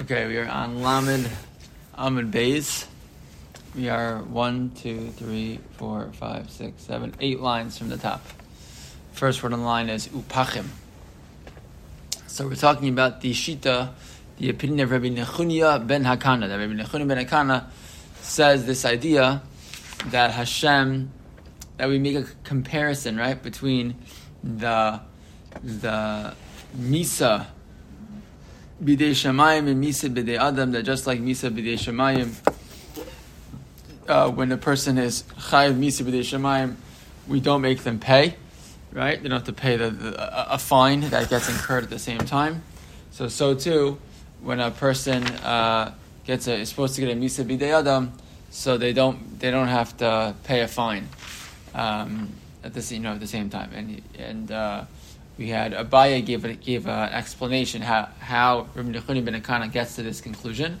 Okay, we are on Lamed Amid Bays. We are one, two, three, four, five, six, seven, eight lines from the top. First word on the line is Upachim. So we're talking about the Shita, the opinion of Rabbi Nechunya ben Hakana. That Rabbi Nechunya ben Hakana says this idea that Hashem, that we make a comparison, right, between the the Misa bidei shamayim and misa bidei adam. That just like misa bidei shamayim, uh, when a person is chayiv misa bidei shamayim, we don't make them pay, right? They don't have to pay the, the, a fine that gets incurred at the same time. So so too, when a person uh, gets a, is supposed to get a misa bidei adam, so they don't they don't have to pay a fine um, at the you know at the same time and and. Uh, we had Abaye gave gave an explanation how how Rabbi Nechuni ben Akana gets to this conclusion,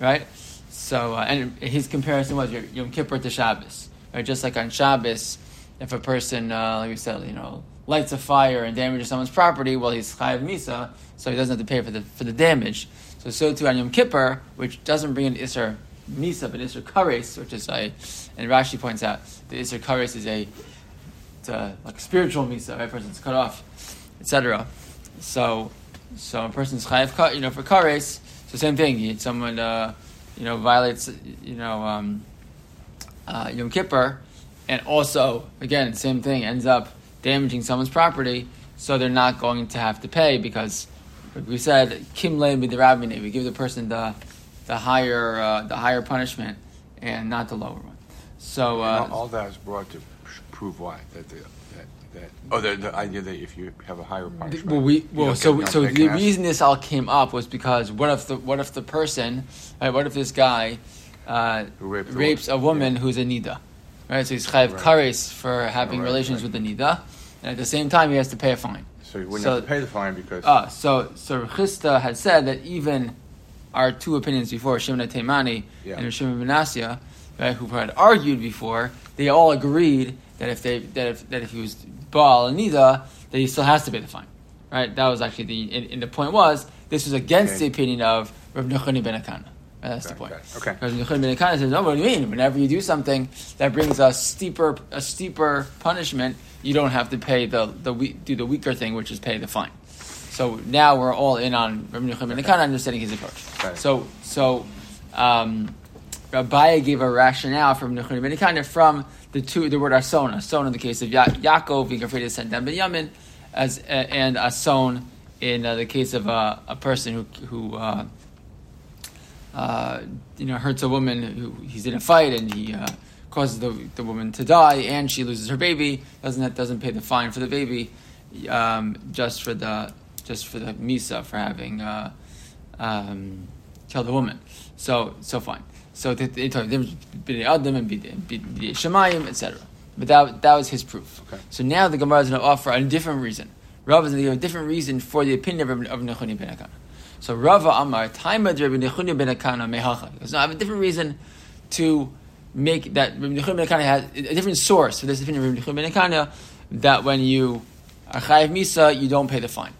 right? So uh, and his comparison was Yom Kippur to Shabbos, right? Just like on Shabbos, if a person, uh, like we said, you know, lights a fire and damages someone's property, well, he's chayav misa, so he doesn't have to pay for the for the damage. So so too on Yom Kippur, which doesn't bring an iser misa, but iser kares, which is a, and Rashi points out the iser kares is a it's a, like spiritual misa, right? Person's cut off etc. So, so a person's chayav cut, you know, for kares. So same thing. Someone, uh, you know, violates, you know, um, uh, Yom Kippur, and also again, same thing ends up damaging someone's property. So they're not going to have to pay because like we said kim le rabbi We give the person the the higher uh, the higher punishment and not the lower one. So uh, all, all that is brought to prove why that the that oh the, the idea that if you have a higher punishment well we well so so the reason this all came up was because what if the what if the person right, what if this guy uh, rapes a woman yeah. who's a nida right so he's chayav right. kares for having right, relations right. with the nida and at the same time he has to pay a fine so he wouldn't so, have to pay the fine because uh, so so Chisda had said that even our two opinions before Shimon Taimani yeah. and Shimon Benasya right, who had argued before they all agreed that if they that if that if he was Baal and Nida, that he still has to pay the fine. Right? That was actually the and, and the point was this was against okay. the opinion of Rav Nechoni ben Akana. Right, that's okay, the point. Okay. Because Nechoni ben Akana says, "No, what do you mean? Whenever you do something that brings a steeper a steeper punishment, you don't have to pay the the do the weaker thing, which is pay the fine." So now we're all in on Rav Nechoni ben Akana understanding his approach. So so. Um, Rabbi gave a rationale from Nechoni ben of from the two the word ason, ason in the case of ya- Yaakov being afraid to send down Benjamin, as uh, and ason in uh, the case of uh, a person who who uh, uh, you know hurts a woman who he's in a fight and he uh, causes the, the woman to die and she loses her baby doesn't that doesn't pay the fine for the baby um, just for the just for the misa for having um, killed the woman. So so fine so they, they talk difference between Adam and Bidei Shemayim, etc. But that, that was his proof. Okay. So now the Gemara is going to offer a different reason. Rav is going to give a different reason for the opinion of, of Nechuni ben Akana. So Rava Amar, time of Rabbi Nechuni ben Akana mehacha. So I have a different reason to make that Rabbi Nechuni ben Akana has a different source for this opinion of Rabbi Nechuni ben Akana that when you are chayiv misa, you don't pay the fine.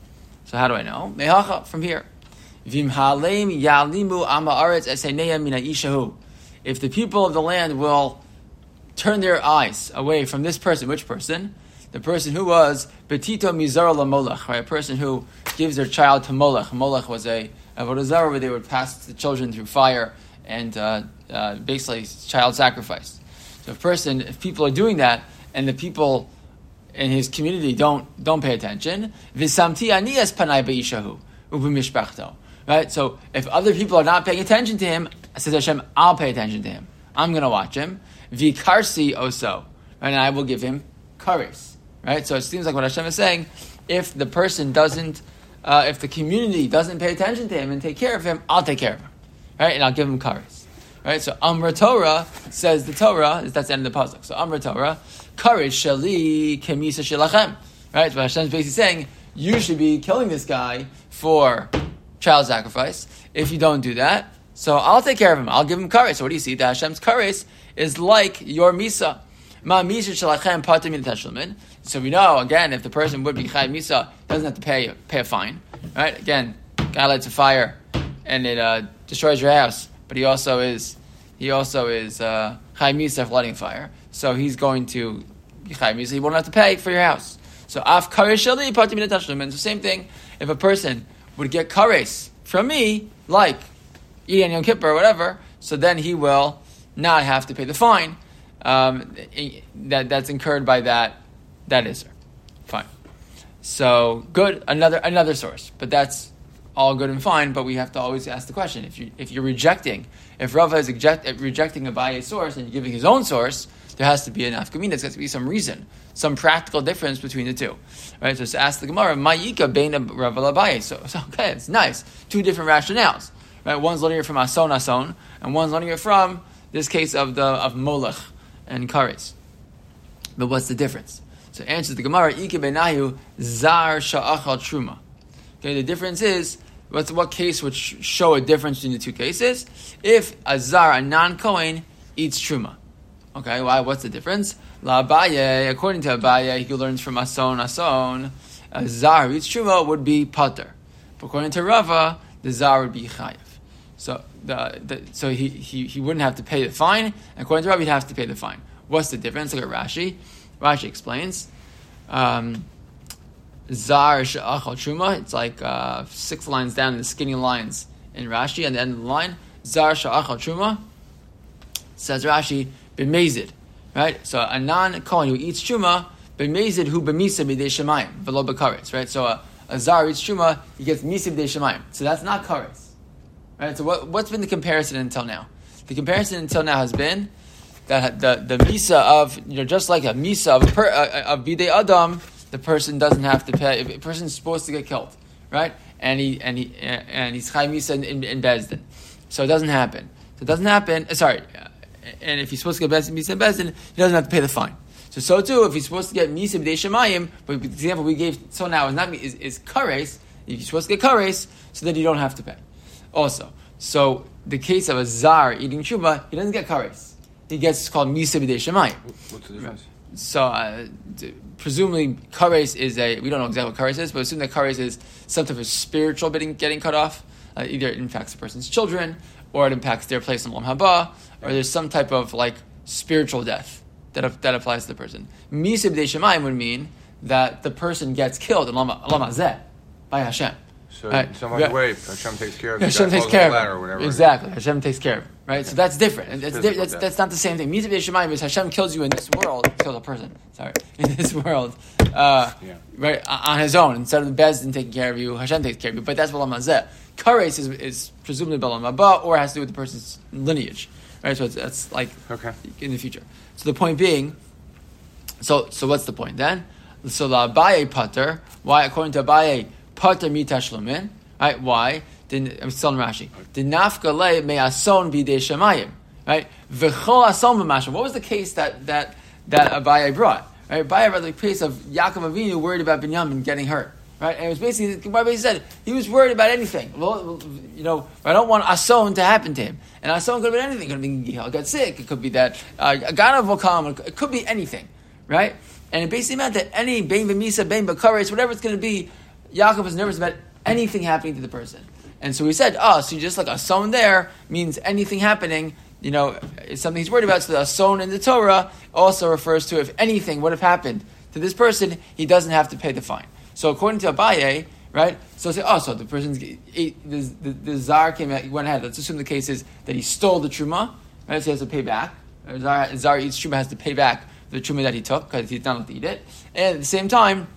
So how do I know? Mehacha from here. If the people of the land will turn their eyes away from this person, which person? The person who was Betito Mizar Molech, right? A person who gives their child to Molech. Molech was a Avodah where they would pass the children through fire and uh, uh, basically child sacrifice. So if person, if people are doing that, and the people in his community don't don't pay attention, Visamti Anias Panai Beishahu Ubimishpachto. Right? So if other people are not paying attention to him, says Hashem, I'll pay attention to him. I'm going to watch him. Vikarsi oso. Right? And I will give him karis. Right? So it seems like what Hashem is saying, if the person doesn't, uh, if the community doesn't pay attention to him and take care of him, I'll take care of him. Right? And I'll give him karis. Right? So Amra Torah says the Torah, that's the end of the puzzle. So Amra Torah, karis shali kemisa shilachem. Right? So Hashem's basically saying, you should be killing this guy for child sacrifice. If you don't do that, so I'll take care of him. I'll give him kares. So what do you see? The Hashem's kares is like your misa. Ma misa shalachem patim So we know again if the person would be chay misa doesn't have to pay pay a fine, right? Again, guy lights a fire, and it uh, destroys your house, but he also is he also is uh, Misa for lighting fire. So he's going to Chai Misa. He won't have to pay for your house. So af karesheli patim tashlumin. And the same thing. If a person would get kares from me, like eating Yom Kippur or whatever, so then he will not have to pay the fine um, that that's incurred by that that is fine. So good, another another source, but that's all good and fine. But we have to always ask the question: if you if you're rejecting, if Rava is reject, rejecting Abaye source and giving his own source, there has to be an afkamina. There's got to be some reason, some practical difference between the two, right? So to ask the Gemara, Ma'ika beina Rava Abaye. So, so okay, it's nice. Two different rationales, right? One's learning it from Ason Ason, and one's learning it from this case of the of Molech and Kares. But what's the difference? So answers the Gemara, Ike benayu zar sha'achal truma. Okay, the difference is, what's, what case would sh- show a difference between the two cases? If a zar, a non-Kohen, eats truma. Okay, why? What's the difference? La Abaye, according to Abaye, he learns from Ason Ason, a zar eats truma would be pater. But according to Rava, the zar would be chayiv. So, the, the, so he, he, he wouldn't have to pay the fine. According to Rava, he'd have to pay the fine. What's the difference? Look at Rashi. Rashi explains. Um, Zar she'achal truma. It's like uh, six lines down in the skinny lines in Rashi, and the end of the line. Zar she'achal truma. Says Rashi, b'mezid. Right? So a non-Kohen who eats truma, b'mezid who b'misa b'dei shemayim, v'lo b'karetz. Right? So a, a Zar eats truma, he gets misa b'dei shemayim. So that's not karetz. Right? So what, what's been the comparison until now? The comparison until now has been that the, the misa of you know just like a misa of a per, adam, the person doesn't have to pay. If a person's supposed to get killed, right? And he and he and he's chai misa in, in, in Bezdin, so it doesn't happen. So it doesn't happen. Uh, sorry, and if he's supposed to get Bezdin misa in Bezdin, he doesn't have to pay the fine. So so too, if he's supposed to get misa b'dei shemayim, but the example we gave so now is not is, is kares. If you're supposed to get kares, so then you don't have to pay. Also, so the case of a zar eating truma, he doesn't get kares he gets called Misa B'dei Shemayim. What's the difference? So, uh, presumably, kares is a, we don't know exactly what kares is, but assume that kares is some type of spiritual getting, getting cut off. Uh, either it impacts a person's children, or it impacts their place in Lam Haba, or there's some type of like spiritual death that, that applies to the person. Misa B'dei Shemayim would mean that the person gets killed in Lam Hazeh by Hashem. So Right. in some other way, Hashem takes care of Hashem takes care the of ladder it. or whatever. Exactly. Hashem takes care of. Right? So that's different. And That's, Physical that's, that's not the same thing. Mitzvah Shemayim is Hashem kills you in this world, kills a person, sorry, in this world, uh, Yeah. right, on his own. Instead of the Bezdin taking care of you, Hashem takes care of you. But that's Balam Hazeh. Kares is, is presumably Balam Haba or has to do with the person's lineage. Right? So it's, that's like Okay. in the future. So the point being, so so what's the point then? So the Abaye putter, why according to Abaye pater mitashlumin, right? Why? Then I'm still in Rashi. The nafka le me ason bidei shemayim, right? V'chol ason v'mashim. What was the case that that that Abaye brought? Right? Abaye brought the case of Yaakov Avinu worried about Binyamin getting hurt. Right, and it was basically basically said he was worried about anything. Well, you know, I don't want ason to happen to him, and ason could have been anything. It could have been he'll get sick. It could be that uh, ganav will come. It could be anything, right? And it basically meant that any bein b'misa, bein b'kares, whatever it's going to be, Yaakov was nervous about anything happening to the person. And so he said, oh, so just like a son there means anything happening, you know, it's something he's worried about. So the son in the Torah also refers to if anything would have happened to this person, he doesn't have to pay the fine. So according to Abaye, right? So say, oh, so the person's the, the, the zar came out, he went ahead. Let's assume the case is that he stole the truma, right? So he has to pay back. Or Zar, eats truma has to pay back the truma that he took because he's not allowed to eat it. And at the same time,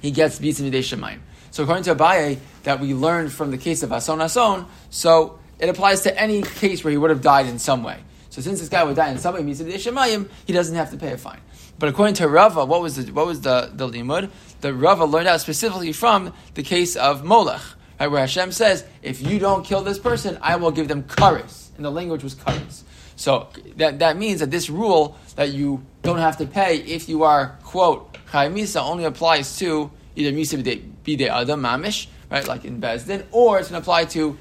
he gets bitzim midei shemayim. So according to Abaye, that we learned from the case of Ason Ason, so it applies to any case where he would have died in some way. So since this guy would die in some way, bitzim midei shemayim, he doesn't have to pay a fine. But according to Rava, what was the what was the the limud? The Rava learned out specifically from the case of Molech, right, where Hashem says, "If you don't kill this person, I will give them kares." And the language was kares. So that, that means that this rule that you don't have to pay if you are quote chai misa only applies to either misa b'dei adam mamish, right, like in Bezdin, or it's going to apply to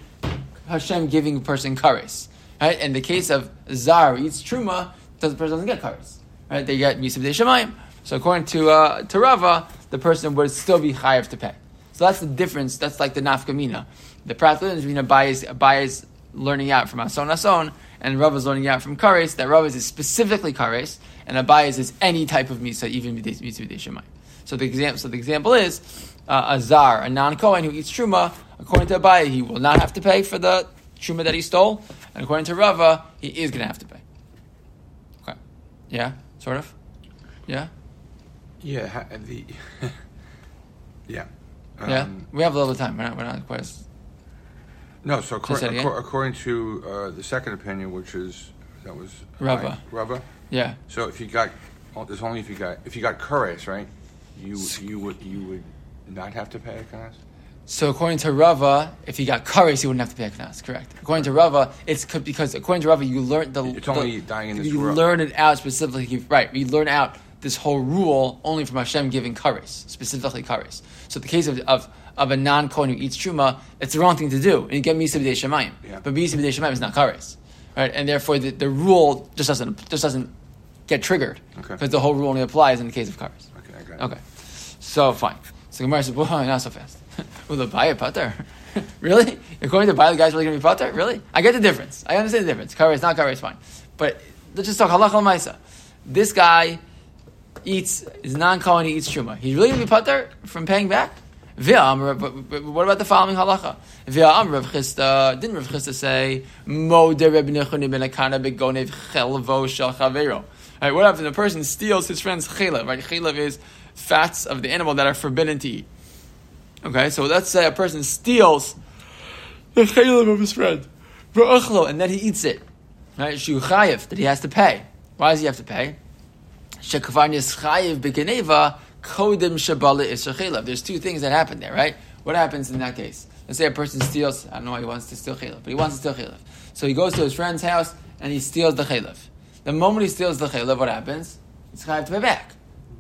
Hashem giving a person kares. Right? In the case of zar eats truma, the person doesn't get kares. Right? They get misa b'dei shemayim. So according to uh, to Rava, the person would still be chayav to pay. So that's the difference. That's like the nafkamina. The practical between Abaye's, Abaye's learning out from Ason Ason and Rav is learning out from Kares, that Rav is specifically Kares, and Abaye's is any type of Misa, even Misa B'dei Shemayim. So the example, so the example is uh, a zar, a non-Kohen who eats truma. According to Abaye, he will not have to pay for the truma that he stole, and according to Rava, he is going to have to pay. Okay, yeah, sort of, yeah, Yeah, ha- the, yeah. yeah. Um, We have a little time. We're not, we're not quite as No, so according, it according to uh, the second opinion, which is, that was. Rava. Rava. yeah. So if you got, there's only if you got, if you got Kures, right? You, you would, you would not have to pay a Kanas? So according to Rava, if he got kares, he wouldn't have to pay a knas. Correct. According to Rava, it's because according to Rava, you learned the. It's the- dying in this You world. learn it out specifically, right? You learn out this whole rule only from Hashem giving kares, specifically kares. So the case of, of, of a non kohen who eats truma, it's the wrong thing to do, and you get misa b'dei shemayim. Yeah. But misa b'dei shemayim is not kares, right? And therefore, the, the rule just doesn't just doesn't get triggered Okay. because the whole rule only applies in the case of kares. Okay, I got it. Okay, so fine. So Gemara says, "Whoa, not so fast." Abaye putter? really? According to Abaye, the guy's really going to be putter? Really? I get the difference. I understand the difference. Kara is not kara is fine, but let's just talk halacha ma'isa. This guy eats is non-kohen. He eats truma. He's really going to be putter from paying back. But, but what about the following halacha? V'am Rav Chisda, didn't Rav Chisda say, Mo de Reb Nechuni ben Akana begonev chelvo shel? Right, what happens a person steals his friend's chelev? Right, chelev is fats of the animal that are forbidden to eat. Okay, so let's say a person steals the chelev of his friend, and then he eats it. Right, shu chayev, that he has to pay. Why does he have to pay? Shekvar nischayev begeneva kodim shabala isra There's two things that happen there, right? What happens in that case? Let's say a person steals. I don't know why he wants to steal chelev, but he wants to steal chelev. So he goes to his friend's house and he steals the chelev. The moment he steals the chelev, what happens? He's chayev to pay back,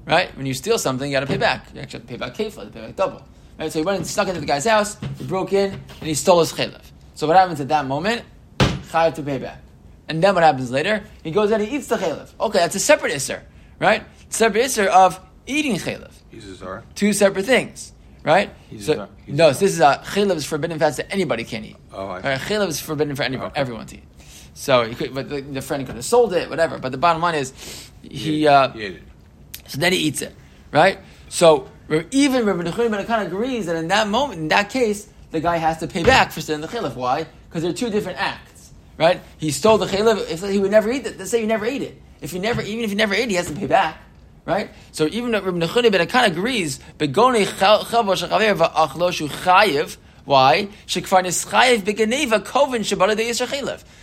right? When you steal something, you got to pay back. You actually have to pay back kefla, to pay back double. Right? So he went and snuck into the guy's house, he broke in, and he stole his chelev. So what happens at that moment? Chayev to pay back. And then what happens later? He goes and he eats the chelev. Okay, that's a separate isser, right? Separate isser of eating chelev. He's a zar. Two separate things, right? He's so, a- he's no, so this is a chelev is forbidden fats that anybody can eat. Oh, I see. Right? Chelev is forbidden for anyone, Okay. everyone to eat. So he could, but the, the friend could have sold it, whatever. But the bottom line is, he, He- uh, he ate it. so then he eats it, right? So even Rabbi Nechunim ben agrees that in that moment, in that case, the guy has to pay back for stealing the chilif. Why? Because they're two different acts, right? He stole the chilif. If he would never eat it, let's say you never ate it. If you never, even if you never ate he has to pay back, right? So even Rabbi Nechunim ben Akan agrees, begoni. Why?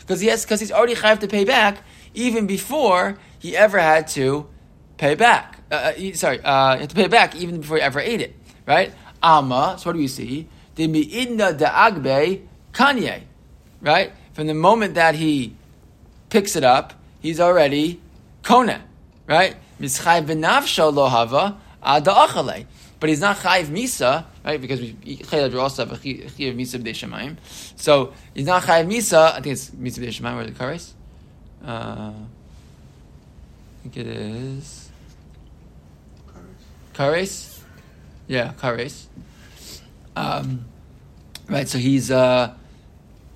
Because he has, because he's already chayiv to pay back even before he ever had to pay back. Uh, uh, sorry, uh, you have to pay it back even before you ever ate it, right? Alma. So what do we see? The mi'inna de agbe kanye, right? From the moment that he picks it up, he's already kona, right? Mischayv benavsho lo hava ada achale. But he's not chayiv misa, right? Because we chaylev we also have a chayiv misa b'dei shemayim. So he's not chayiv misa. I think it's misa b'dei shemayim. Where the kares? Uh, I think it is kares. Yeah, kares. Um, right. So he's uh,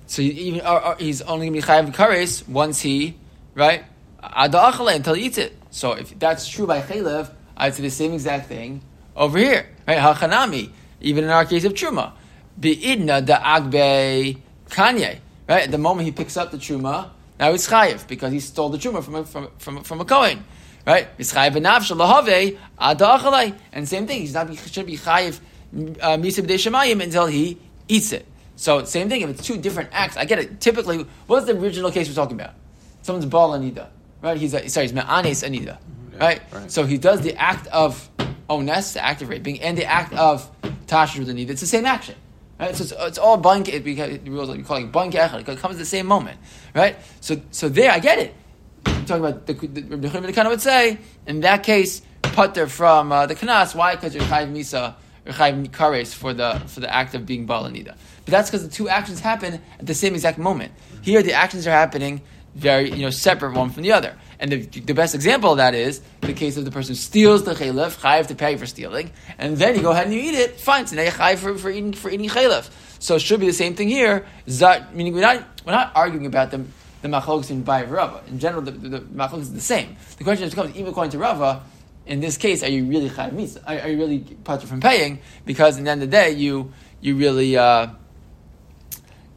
so he even or, or he's only gonna be chayiv kares once he right ada achale until he eats it. So if that's true by chaylev, I'd say the same exact thing over here, right? Hachanami, even in our case of truma, beidna da agbe kanye, right? At the moment he picks up the truma, now he's chayiv because he stole the truma from a, from from, from a kohen, right? He's chayiv benavshel lahave ada achale, and same thing. He's not he should be chayiv uh, misa b'dei until he eats it. So same thing. If it's two different acts, I get it. Typically, what's the original case we're talking about? Someone's bal anida, right? He's a, sorry, he's me'anes anida, Yeah, right? right. So he does the act of ones, the act of raping, and the act of tashur with anida. It's the same action, right? So it's, it's all bunk. It because the rules we call it bunk echad. It comes at the same moment, right? So so there, I get it. Talking about the the, the, would say in that case, putter from uh, the kanas. Why? Because you're chayiv misa. You're chayiv for the for the act of being Balanida. But that's because the two actions happen at the same exact moment. Here, the actions are happening very, you know, separate one from the other. And the, the best example of that is the case of the person who steals the chaylev, chayiv to pay for stealing, and then you go ahead and you eat it. Fine, so now you're chayiv for, for eating for eating chaylev. So it should be the same thing here. Zat, meaning we're not, we're not arguing about the, the machlokes in Bai Rava. In general, the, the, the machlokes is the same. The question becomes, even according to Rava, in this case, are you really chayav misa? Are, are, you really part from paying? Because in the end of the day, you you really uh,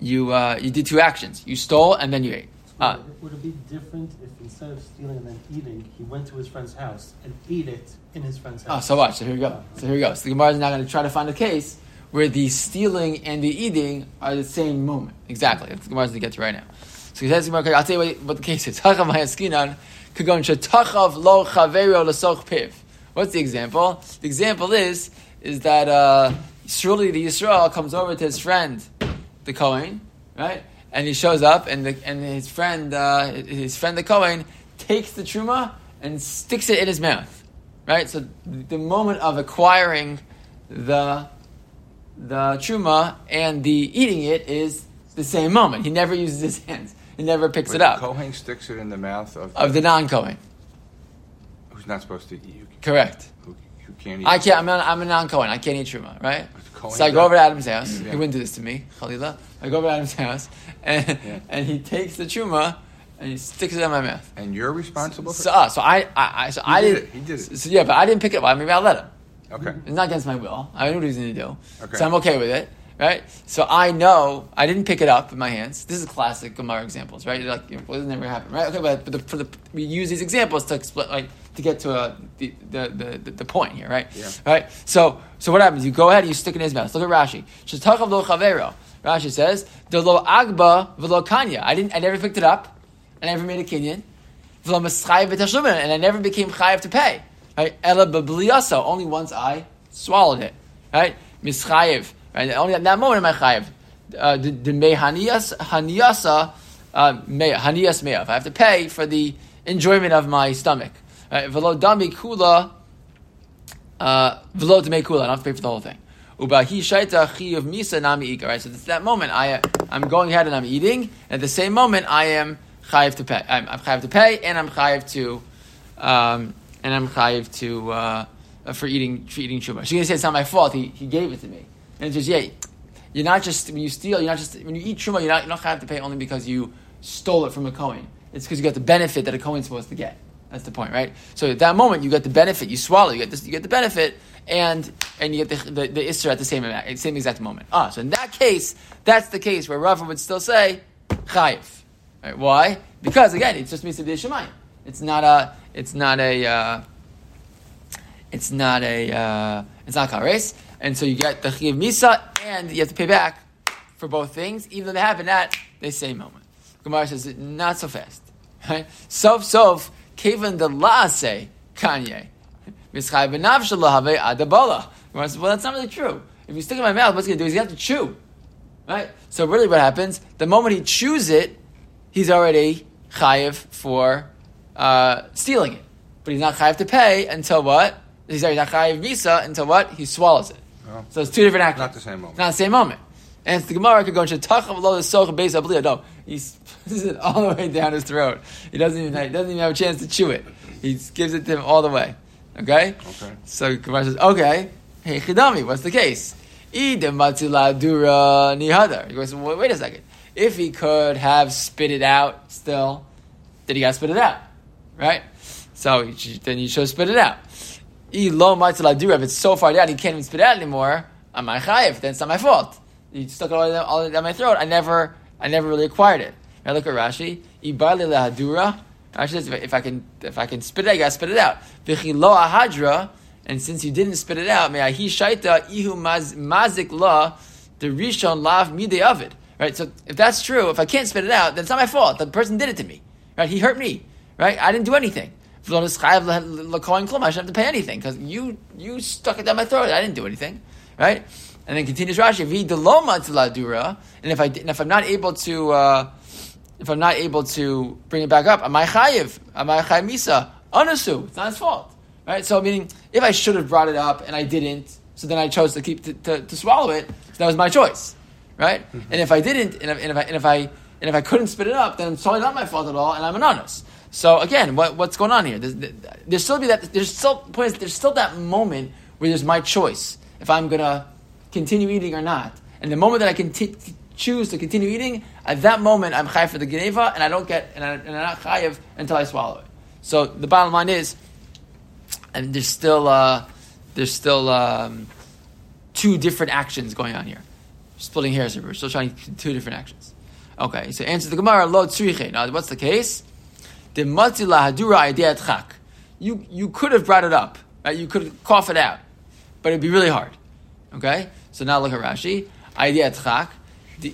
you uh, you did two actions. You stole and then you ate. Uh, would it be different if instead of stealing and then eating, he went to his friend's house and ate it in his friend's house? Oh, so watch. So here we go. So here we go. So the Gemara is now going to try to find a case where the stealing and the eating are the same moment. Exactly. That's the Gemara is going to get to right now. So he says, I'll tell you what, the case is. What's the example? The example is is that uh, surely the Yisrael comes over to his friend, the Kohen, right? And he shows up, and the, and his friend, uh, his friend the Kohen, takes the truma and sticks it in his mouth, right? So the moment of acquiring the the truma and the eating it is the same moment. He never uses his hands. He never picks Wait, it up. Kohen sticks it in the mouth of the, of the non-Kohen. Who's not supposed to eat? You? Correct. Who, who can't eat? I can't. I'm, not, I'm a non-Kohen. I can't eat truma, right? So I go over to Adam's house. Yeah. He wouldn't do this to me, Khalila. I go over to Adam's house, and yeah. and he takes the truma and he sticks it in my mouth. And you're responsible so, for. So, uh, so I, I, so he I did. did it. He did it. So, yeah, but I didn't pick it up. Maybe I'll let him. Okay. It's not against my will. I knew what he was going to do. Okay. So I'm okay with it right? So I know I didn't pick it up with my hands. This is classic Gemara examples, right? You're Like it will never happen, right? Okay, but, but the, for the we use these examples to explain, like to get to a, the, the, the, the point here, right? Yeah. Right. So so what happens? You go ahead and you stick it in his mouth. Look at Rashi. lo chavero. Rashi says the lo agba v'lo kanya. I didn't. I never picked it up. I never made a kinyan. V'lo and I never became chayiv to pay. Right? Ela Only once I swallowed it. Right? Mischayiv Right? Only at that moment am I chayiv. Uh, the the me haniyas haniyasa uh, haniyas. I have to pay for the enjoyment of my stomach. Velo dami kula. Uh, velo dami kula. I don't have to pay for the whole thing. Ubahi shaita chi of misa nami ika. Right. So at that moment, I I'm going ahead and I'm eating. And at the same moment, I am chayiv to pay. I'm, I'm chayiv to pay, and I'm chayiv to, um, and I'm chayiv to uh, for eating for eating shumah. She's gonna say it's not my fault. He he gave it to me. And it says, yeah, you're not just when you steal, you're not just when you eat truma, you're not you don't have to pay only because you stole it from a Kohen. It's because you got the benefit that a Kohen's supposed to get. That's the point, right? So at that moment, you get the benefit. You swallow. You get this. You get the benefit, and and you get the the, the at the same same exact moment. Ah, so in that case, that's the case where Rava would still say chayiv. Right? Why? Because again, it just means to be a. It's not a. It's not a. Uh, it's not a. Uh, it's not kares. And so you get the chiv misa, and you have to pay back for both things, even though they happen at the same moment. Gemara says not so fast. Right? Sof sof kevan the laase kanye mischay benav shalahave adabala. Gemara says, well, that's not really true. If you stick it in my mouth, what's going to do? Going to have to chew. Right? So really, what happens? The moment he chews it, he's already chayiv for uh, stealing it, but he's not chayiv to pay until what? He's already not chayiv visa until what? He swallows it. Oh. So it's two different actions. Not the same moment. Not the same moment. And it's the Gemara could go into tachav lo soch beis abliya. No, he puts it all the way down his throat. He doesn't even he doesn't even have a chance to chew it. He gives it to him all the way. Okay. Okay. So Gemara says, okay, hey chidami, what's the case? Idem dura nihadar. He goes, well, wait a second. If he could have spit it out still, then he got to spit it out, right? So then you should spit it out if it's so far down he can't even spit out anymore, I'm chayiv, then it's not my fault. You stuck it all, all down my throat. I never, I never really acquired it. I look at Rashi. Ibali lehadura. Rashi says, if I can, if I can spit it, I gotta spit it out. V'chilo ahadra. And since you didn't spit it out, may I shaita ihu mazik la the rishon lav mide of it. Right. So if that's true, if I can't spit it out, then it's not my fault. The person did it to me. Right. He hurt me. Right. I didn't do anything. I shouldn't have to pay anything because you you stuck it down my throat. I didn't do anything, right? And then continues Rashi, Vi deloma to la dura. And if I and if I'm not able to uh, if I'm not able to bring it back up, am I chayiv? Am I chayiv misa? Anasu. It's not his fault, right? So meaning, if I should have brought it up and I didn't, so then I chose to keep to, to, to swallow it. So that was my choice, right? Mm-hmm. And if I didn't, and if, and if I and if I and if I couldn't spit it up, then it's totally not my fault at all, and I'm an honest. So again, what, what's going on here? There's, there's still be that. There's still point. There's still that moment where there's my choice if I'm gonna continue eating or not. and the moment that I can t- choose to continue eating, at that moment I'm chayiv for the geneva, and I don't get and, I, I'm not chayiv until I swallow it. So the bottom line is, and there's still uh, there's still um, two different actions going on here, splitting hairs here. We're still trying two different actions. Okay, so answer the Gemara lo tzriche. Now what's the case? The matzila hadura idea. You you could have brought it up, right? You could cough it out, but it'd be really hard. Okay, so now look at Rashi. Idea.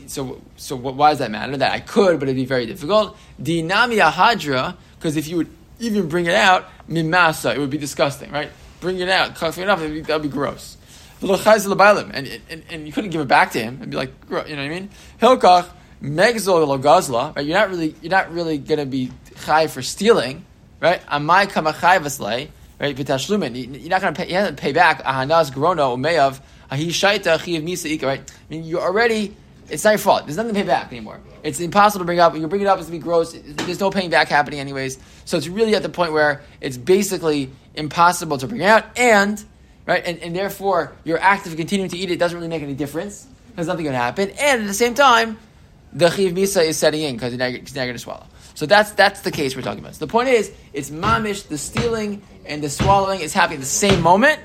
So so why does that matter? That I could, but it'd be very difficult. Dinami hadra, because if you would even bring it out, mimasa, it would be disgusting, right? Bring it out, coughing it up, that'd be, that'd be gross. And, and, and you couldn't give it back to him and be like, you know what I mean? Hilkach, megzol gazla? You're not really, you're not really going to be chai for stealing, right? Amai kama chai vaslei, right? V'tashlumin. You're not going to pay, you have to pay back ahanas grono umeyav ahi shaita chiv misa right? I mean, you already, it's not your fault. There's nothing to pay back anymore. It's impossible to bring up. When you bring it up, it's going to be gross. There's no paying back happening anyways. So it's really at the point where it's basically impossible to bring out, and right, and, and therefore your act of continuing to eat it doesn't really make any difference. There's nothing going to happen, and at the same time, the chiv misa is setting in because you're not going to swallow. So that's that's the case we're talking about. So the point is, it's mamish. The stealing and the swallowing is happening at the same moment,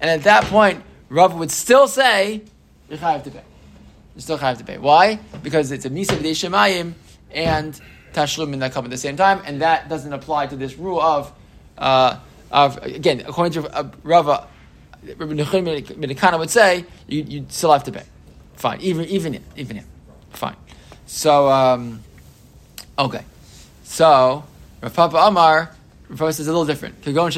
and at that point, Rav would still say you have to pay. You still have to pay. Why? Because it's a misa v'dei shemayim and tashlumin that come at the same time, and that doesn't apply to this rule of uh, of again according to uh, Rava. Rabbi Nechim would say you, you still have to pay. Fine, even even him, even him. Fine. So um, okay. So Rav Papa Amar Rav Papa says a little different. So Rav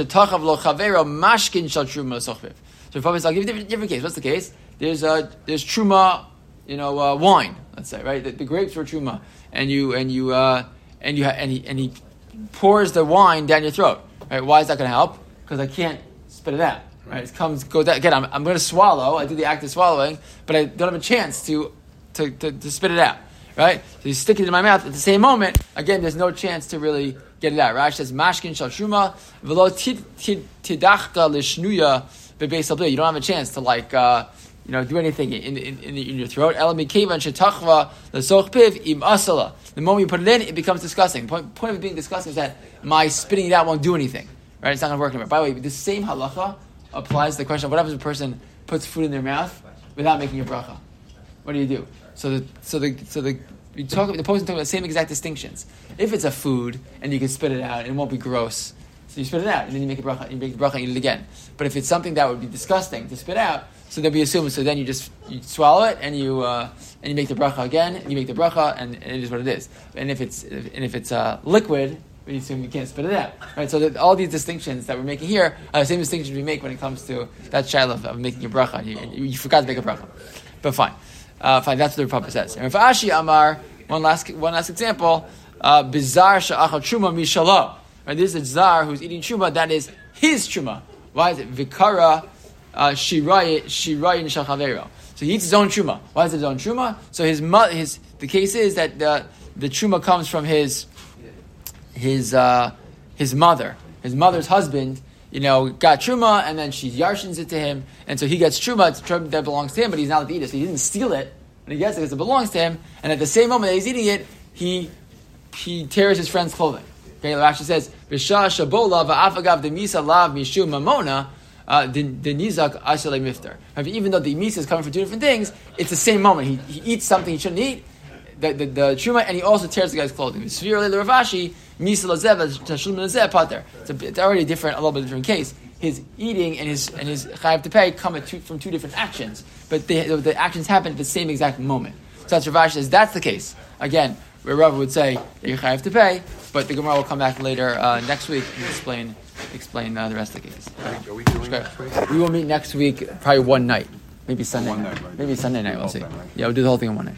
Papa says I'll give you a different, different case. What's the case? There's a there's truma you know, uh, wine. Let's say, right? The, the, grapes were truma, and you and you uh, and you and he and he pours the wine down your throat. Right? Why is that going to help? Because I can't spit it out. Right? It comes goes down. again. I'm, I'm going to swallow. I do the act of swallowing, but I don't have a chance to to, to, to spit it out. Right? So you stick it in my mouth at the same moment. Again, there's no chance to really get it out. Rashi says, "Mashkin shal truma v'lo tidachta lishnuya bebeis You don't have a chance to like. Uh, you know, do anything in, in, in, in your throat. The moment you put it in, it becomes disgusting. The point, point of it being disgusting is that my spitting it out won't do anything. Right? It's not going to work anymore. By the way, the same halacha applies to the question of what happens if a person puts food in their mouth without making a bracha? What do you do? So the, so the, so the, you talk, the person talking about the same exact distinctions. If it's a food and you can spit it out and it won't be gross, so you spit it out and then you make a bracha, you make the bracha and eat it again. But if it's something that would be disgusting to spit out, so then we assume. So then you just you swallow it and you uh, and you make the bracha again, and you make the bracha, and, and it is what it is. And if it's and if it's uh, liquid, we assume you can't spit it out, right? So that all these distinctions that we're making here are the same distinctions we make when it comes to that child of, of making a bracha. You, you, forgot to make a bracha, but fine, uh, fine. That's what the Republic says. And Rav Ashi Amar, one last one last example, uh, bizar sha'achal truma mishalo. Right, this is a zar who's eating truma. That is his truma. Why is it vikara? Uh, shirayin shachavero. So he eats his own truma. Why is it his own truma? So his his the case is that the the truma comes from his his uh, his mother. His mother's husband, you know, got truma, and then she yarshins it to him, and so he gets truma. It's truma that belongs to him, but he's not allowed to eat it. So he didn't steal it, and he gets it because it belongs to him. And at the same moment that he's eating it, he he tears his friend's clothing. Okay, Rashi says, "V'shah shabola va'afagav demisa lav mishum mamona." uh, the, the nizak asale. Even though the misa is coming from two different things, it's the same moment. He, he eats something he shouldn't eat, the, the, the truma, and he also tears the guy's clothing. Rav Ashi. It's already a different, a little bit different case. His eating and his and his chayav to pay come two, from two different actions, but the, the actions happen at the same exact moment. So that's Rav Ashi says that's the case. Again, where Rav would say that you chayav to pay, but the Gemara will come back later uh, next week and explain explain uh, the rest of the case. Are we doing? We will meet next week, probably one night, maybe Sunday One night, night, maybe Sunday night. We'll see. Yeah, we'll do the whole thing in one night.